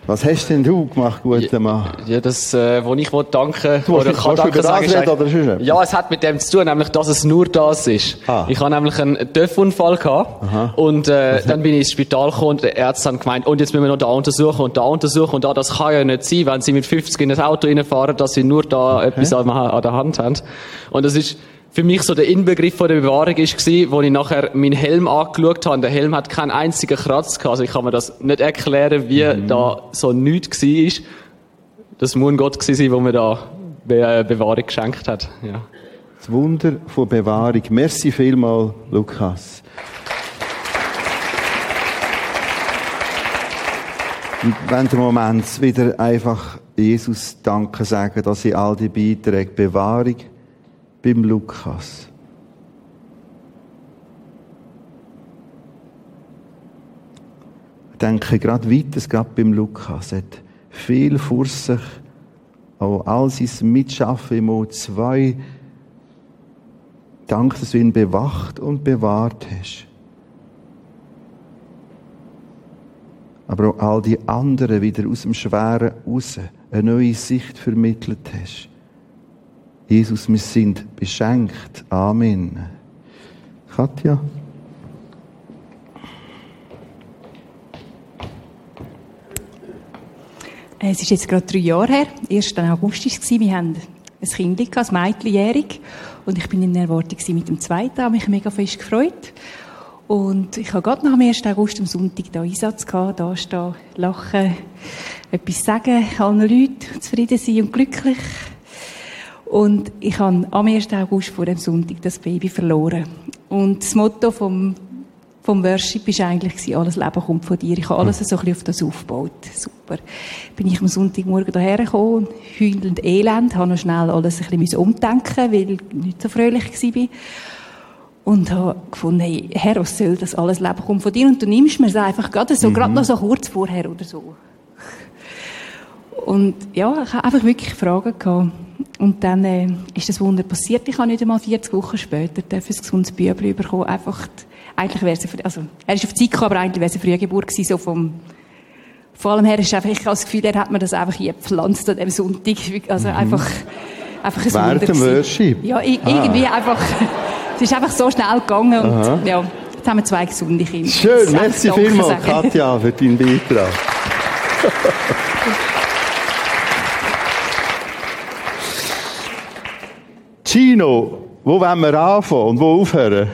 Was hast denn du gemacht, guter Mann? Ja, das, äh, wo ich wollte danken, du oder kann danken sagen, reden, oder schon? Ja, es hat mit dem zu tun, nämlich, dass es nur das ist. Ah. Ich habe nämlich einen Töpfunfall gehabt. Aha. Und, äh, dann bin ich ins Spital gekommen und der Arzt hat gemeint, und jetzt müssen wir noch da untersuchen und da untersuchen und da, das kann ja nicht sein, wenn sie mit 50 in das Auto reinfahren, dass sie nur da okay. etwas an, an der Hand haben. Und das ist, für mich so der Inbegriff von der Bewahrung ist gewesen, wo ich nachher meinen Helm angeschaut habe. Der Helm hat keinen einzigen Kratz gehabt. Also ich kann mir das nicht erklären, wie mhm. da so nichts war. Das muss ein Gott gewesen sein, der mir da Be äh, Bewahrung geschenkt hat. Ja. Das Wunder von Bewahrung. Merci vielmal, Lukas. Und wenn der Moment wieder einfach Jesus danken sagen, dass sie all die Beiträge Bewahrung beim Lukas. Ich denke gerade weiter, gerade beim Lukas. Er hat viel vor sich, auch all sein Mitschaffen im O2. Dank, dass du ihn bewacht und bewahrt hast. Aber auch all die anderen wieder aus dem Schweren raus eine neue Sicht vermittelt hast. Jesus, wir sind beschenkt. Amen. Katja? Es ist jetzt gerade drei Jahre her. 1. August war es. Wir haben ein Kind, ein Mädchenjährig. Und ich bin in Erwartung mit dem zweiten. Ich habe mich mega fest gefreut. Und ich habe gerade nach dem 1. August am Sonntag da Einsatz gehabt, da stehen, lachen, etwas sagen, allen Leuten zufrieden sein und glücklich. Und ich habe am 1. August vor dem Sonntag das Baby verloren. Und das Motto vom, vom Worship war eigentlich, alles Leben kommt von dir. Ich habe alles so ein bisschen auf das aufgebaut. Super. Bin ich am Sonntagmorgen hierher gekommen, heulend elend, habe noch schnell alles ein bisschen umdenken weil ich nicht so fröhlich war. Und habe gefunden, hey, Herr, was soll das alles Leben kommt von dir? Und du nimmst mir es einfach gerade so, mhm. gerade noch so kurz vorher oder so. Und ja, ich habe einfach wirklich Fragen gehabt. Und dann äh, ist das Wunder passiert. Ich habe nicht einmal 40 Wochen später ein gesundes Bübel bekommen. Einfach, eigentlich wäre sie, also, er ist auf die Zeit gekommen, aber eigentlich wäre es eine Frühgeburt gewesen, so vom, vor allem her ist einfach, ich habe das Gefühl, er hat mir das einfach hier gepflanzt an dem Sonntag. Also mhm. einfach, einfach ein Während Wunder. dem Worship? Ja, irgendwie ah. einfach, es ist einfach so schnell gegangen und, Aha. ja, jetzt haben wir zwei gesunde Kinder. Schön, merci vielmals, Katja, für deinen Beitrag. Gino, wo wollen wir anfangen und wo aufhören?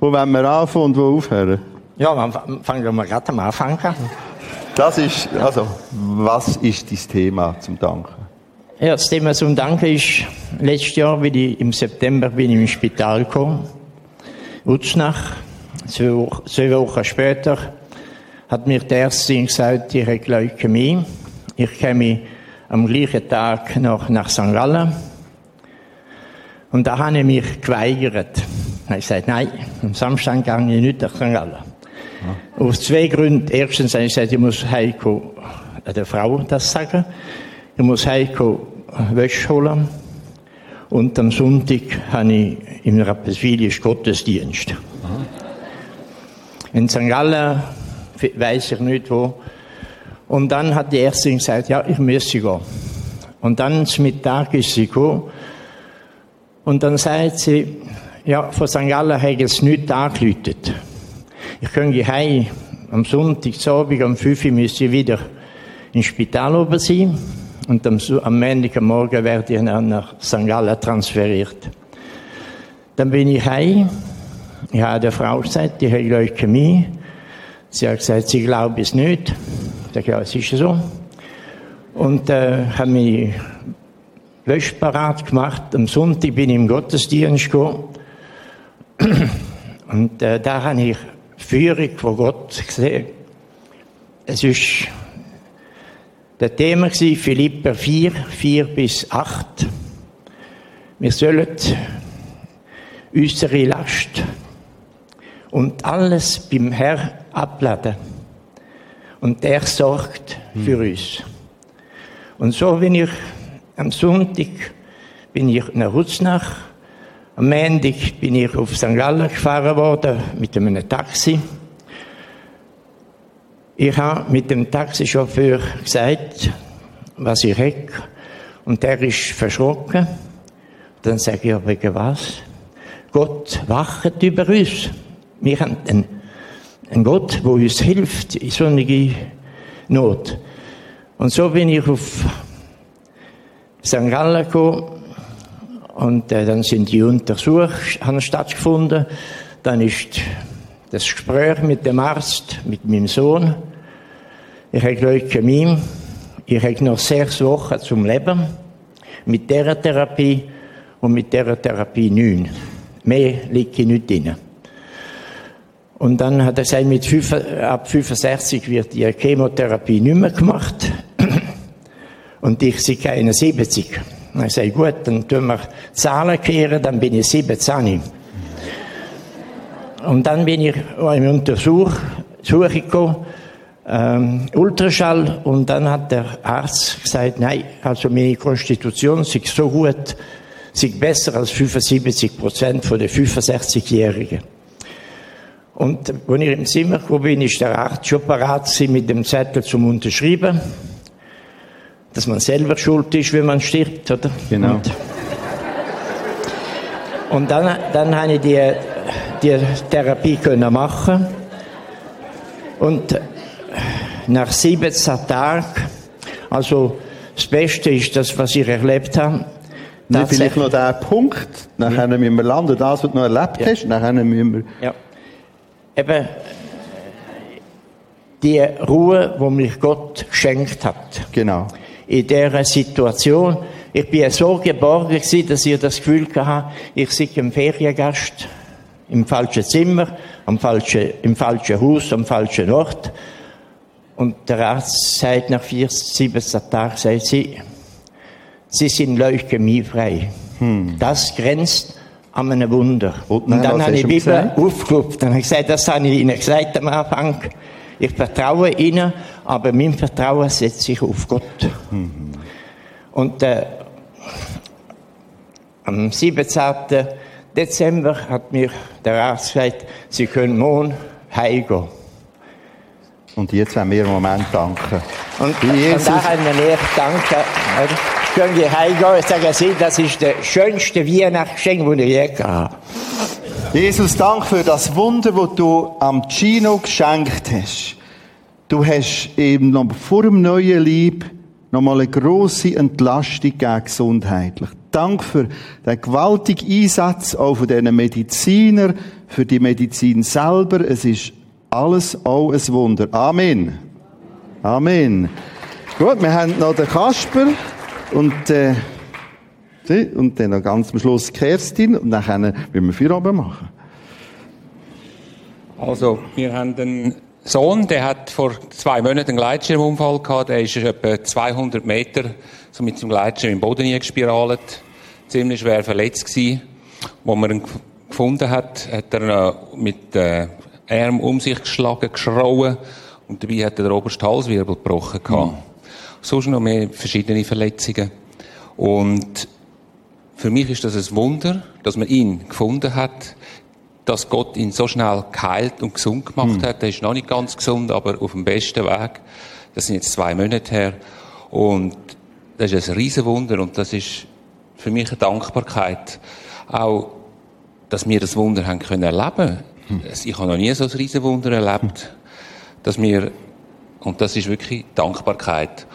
Wo wollen wir anfangen und wo aufhören? Ja, dann fangen wir gerade am Anfang an. Das ist, also, was ist dein Thema zum Danken? Ja, das Thema zum Danken ist, letztes Jahr, bin ich, im September bin ich im Spital gekommen, Utznach. Zwei, zwei Wochen später hat mir der Ärztin gesagt, ich habe Leukämie. Ich komme am gleichen Tag noch nach St. Gallen. Und da habe ich mich geweigert. Ich habe gesagt, nein, am Samstag gehe ich nicht nach St. Gallen. Ja. Aus zwei Gründen. Erstens habe ich gesagt, ich muss Heiko, der Frau das sagen. Ich muss Heiko Wäsche holen. Und am Sonntag habe ich im Rapperswil Gottesdienst. Aha. In St. Gallen weiß ich nicht wo. Und dann hat die Ärztin gesagt, ja, ich müsse gehen. Und dann zum Mittag ist sie gekommen. Und dann sagt sie, ja, von St. Gallen hat es nichts angeläutet. Ich könnte heim am Sonntag, Abend, um 5 Uhr müsste ich wieder ins Spital oben sein. Und am, am Montag am Morgen werde ich nach St. Gallen transferiert. Dann bin ich heim. Ich habe der Frau gesagt, ich habe Leukämie. Sie hat gesagt, sie glaubt es nicht. Ich sage, ja, es ist so. Und äh, habe mich Wäschparat gemacht. Am Sonntag bin ich im Gottesdienst gekommen. Und äh, da habe ich Führung von Gott gesehen. Es ist der Thema war Philipper 4, 4 bis 8. Wir sollen unsere Last und alles beim Herrn abladen. Und der sorgt für uns. Und so bin ich am Sonntag bin ich nach Rutznach. Am Montag bin ich auf St. Gallen gefahren worden mit einem Taxi. Ich habe mit dem Taxichauffeur gesagt, was ich hätte. Und der ist verschrocken. Dann sage ich, wegen was? Gott wacht über uns. Wir haben einen, einen Gott, der uns hilft in so einer Not. Und so bin ich auf St. Gallen gekommen. Und äh, dann sind die Untersuchungen stattgefunden. Dann ist das Gespräch mit dem Arzt, mit meinem Sohn. Ich habe Leukämie. Ich habe noch sechs Wochen zum Leben. Mit dieser Therapie und mit dieser Therapie neun. Mehr liegt ich nicht drin. Und dann hat er gesagt, mit 5, ab 65 wird die Chemotherapie nicht mehr gemacht. Und ich sei keine 70. Dann sage ich, gut, dann tun wir Zahlen kehren, dann bin ich 17. Und dann bin ich in Untersuchung gekommen, ähm, Ultraschall, und dann hat der Arzt gesagt, nein, also meine Konstitution ist so gut, sei besser als 75 Prozent von den 65-Jährigen. Und als ich im Zimmer gekommen bin, ist der Arzt schon parat mit dem Zettel zum Unterschreiben, dass man selber schuld ist, wenn man stirbt, oder? Genau. Und, und dann, dann habe ich die die Therapie können machen und nach 17 Tagen, also das Beste ist das, was ich erlebt habe. Nee, vielleicht noch der Punkt, nachher ja. müssen wir landen, das, was du noch erlebt ja. hast, nachher müssen wir... Ja. Eben, die Ruhe, die mich Gott geschenkt hat. Genau. In dieser Situation, ich bin so geborgen gewesen, dass ich das Gefühl hatte, ich sei ein Feriengast im falschen Zimmer, am falschen, im falschen Haus, am falschen Ort. Und der Arzt sagt nach vier, sieben Tagen, sagt sie, Sie sind leukämiefrei. Hm. Das grenzt an einem Wunder. Und, und dann habe ich die Bibel aufgeklappt. Dann habe ich gesagt, das habe ich Ihnen gesagt am Anfang. Ich vertraue Ihnen, aber mein Vertrauen setzt sich auf Gott. Mhm. Und äh, am 17. Dezember hat mir der Arzt gesagt, Sie können morgen heimgehen. Und jetzt wollen wir im Moment danken. Und, Jesus. und da haben wir nicht danken. Können wir heimgehen? Sagen Sie, das ist der schönste Weihnachtsgeschenk, das ich je gehabt Jesus, danke für das Wunder, das du am Gino geschenkt hast. Du hast eben noch vor dem neuen Lieb nochmal eine grosse Entlastung gegeben, gesundheitlich. Dank für den gewaltigen Einsatz auch von diesen Mediziner, für die Medizin selber. Es ist alles auch ein Wunder. Amen. Amen. Gut, wir haben noch den Kasper und, äh, und dann ganz am Schluss Kerstin und dann können wir vier oben machen. Also, wir haben einen Sohn, der hat vor zwei Monaten einen Gleitschirmunfall gehabt, der ist etwa 200 Meter so mit dem Gleitschirm im Boden gespiralt, ziemlich schwer verletzt gewesen. Wo man ihn gefunden hat, hat er mit äh, Arm um sich geschlagen, geschrauen und dabei hat er den obersten Halswirbel gebrochen gehabt. Mhm. Sonst noch mehr verschiedene Verletzungen. Und für mich ist das ein Wunder, dass man ihn gefunden hat, dass Gott ihn so schnell geheilt und gesund gemacht mhm. hat. Er ist noch nicht ganz gesund, aber auf dem besten Weg. Das sind jetzt zwei Monate her. Und das ist ein Riesenwunder und das ist für mich eine Dankbarkeit. Auch, dass wir das Wunder haben können erleben. Mhm. Ich habe noch nie so ein Riesenwunder erlebt, dass wir, und das ist wirklich Dankbarkeit.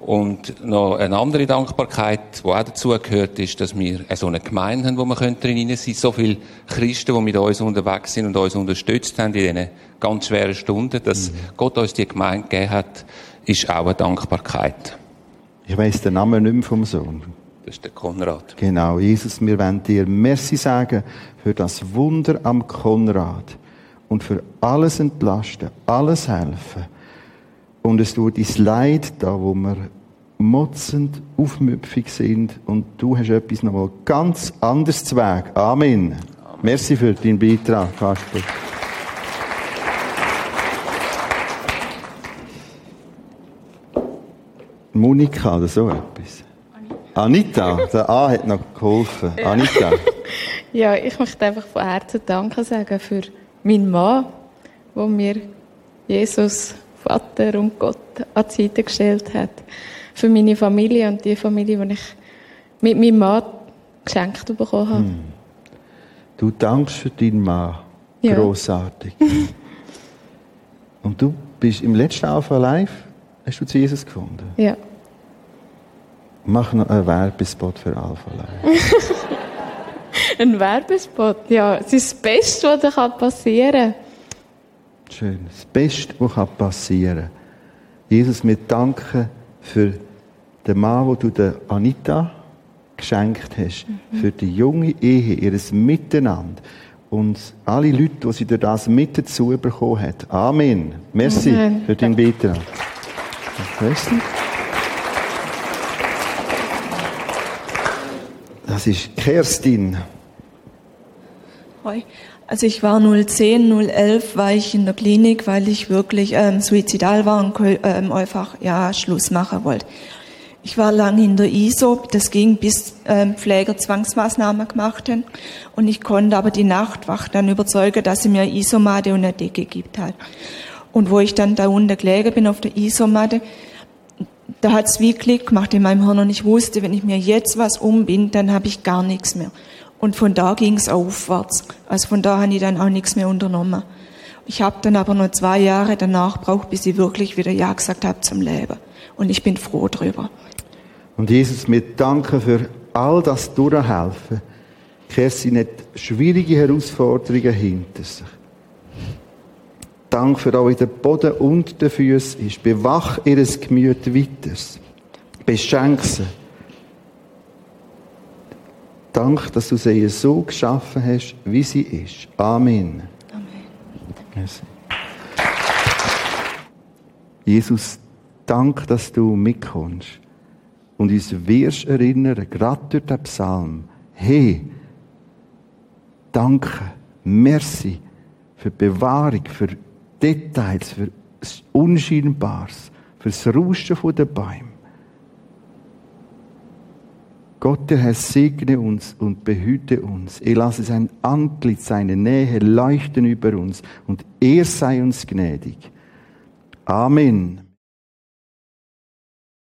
Und noch eine andere Dankbarkeit, die auch dazu gehört, ist, dass wir so eine Gemeinde haben, wo wir drin sein So viele Christen, die mit uns unterwegs sind und uns unterstützt haben in diesen ganz schweren Stunden, dass mhm. Gott uns die Gemeinde gegeben hat, ist auch eine Dankbarkeit. Ich weiss den Namen nicht mehr vom Sohn. Das ist der Konrad. Genau, Jesus, wir wollen dir Merci sagen für das Wunder am Konrad und für alles entlasten, alles helfen und es tut dein Leid da, wo wir motzend, aufmüpfig sind und du hast etwas noch mal ganz anderes zu Weg. Amen. Amen. Merci für deinen Beitrag, Kasper. Monika oder so etwas. Anita. Anita, der A hat noch geholfen. Ja. Anita. ja, ich möchte einfach von Herzen Danke sagen für meinen Mann, der mir Jesus Vater und Gott an die Seite gestellt hat. Für meine Familie und die Familie, die ich mit meinem Mann geschenkt bekommen habe. Hm. Du dankst für deinen Mann. Ja. Grossartig. und du bist im letzten Alpha Live, hast du zu Jesus gefunden? Ja. Mach noch einen Werbespot für Alpha Live. Ein Werbespot? Ja, es ist das Beste, was dir passieren kann. Schön. Das Beste, was passieren kann. Jesus, wir danken für den Mann, den du der Anita geschenkt hast, mhm. für die junge Ehe, ihres Miteinander und alle Leute, die sie durch das mit dazu bekommen hat. Amen. Merci Amen. für deinen Beitrag. Das ist Kerstin. Hoi. Also ich war 010, 011 war ich in der Klinik, weil ich wirklich ähm, suizidal war und ähm, einfach ja Schluss machen wollte. Ich war lange in der ISO, das ging bis ähm, Pfleger Zwangsmaßnahmen gemacht haben und ich konnte aber die Nachtwacht dann überzeugen, dass sie mir Isomatte und eine Decke gibt halt. Und wo ich dann da unten gelegen bin auf der Isomatte, da hat's wie Klick gemacht in meinem Hirn und ich wusste, wenn ich mir jetzt was umbind, dann habe ich gar nichts mehr. Und von da ging es aufwärts. Also von da habe ich dann auch nichts mehr unternommen. Ich habe dann aber noch zwei Jahre danach gebraucht, bis ich wirklich wieder Ja gesagt habe zum Leben. Und ich bin froh darüber. Und Jesus, wir danken für all das Durchhelfen. Kerstin hat schwierige Herausforderungen hinter sich. Dank für euch den Boden und den Füßen ist. Bewach ihres Gemüt weiter. Beschenk sie Dank, dass du sie so geschaffen hast, wie sie ist. Amen. Amen. Jesus, dank, dass du mitkommst und uns wirst erinnern, gerade durch den Psalm, hey, danke, merci für die Bewahrung, für Details, für das Unscheinbares, für das Rauschen der Bäume. Gott, der Herr, segne uns und behüte uns. Er lasse sein Antlitz, seine Nähe leuchten über uns und er sei uns gnädig. Amen.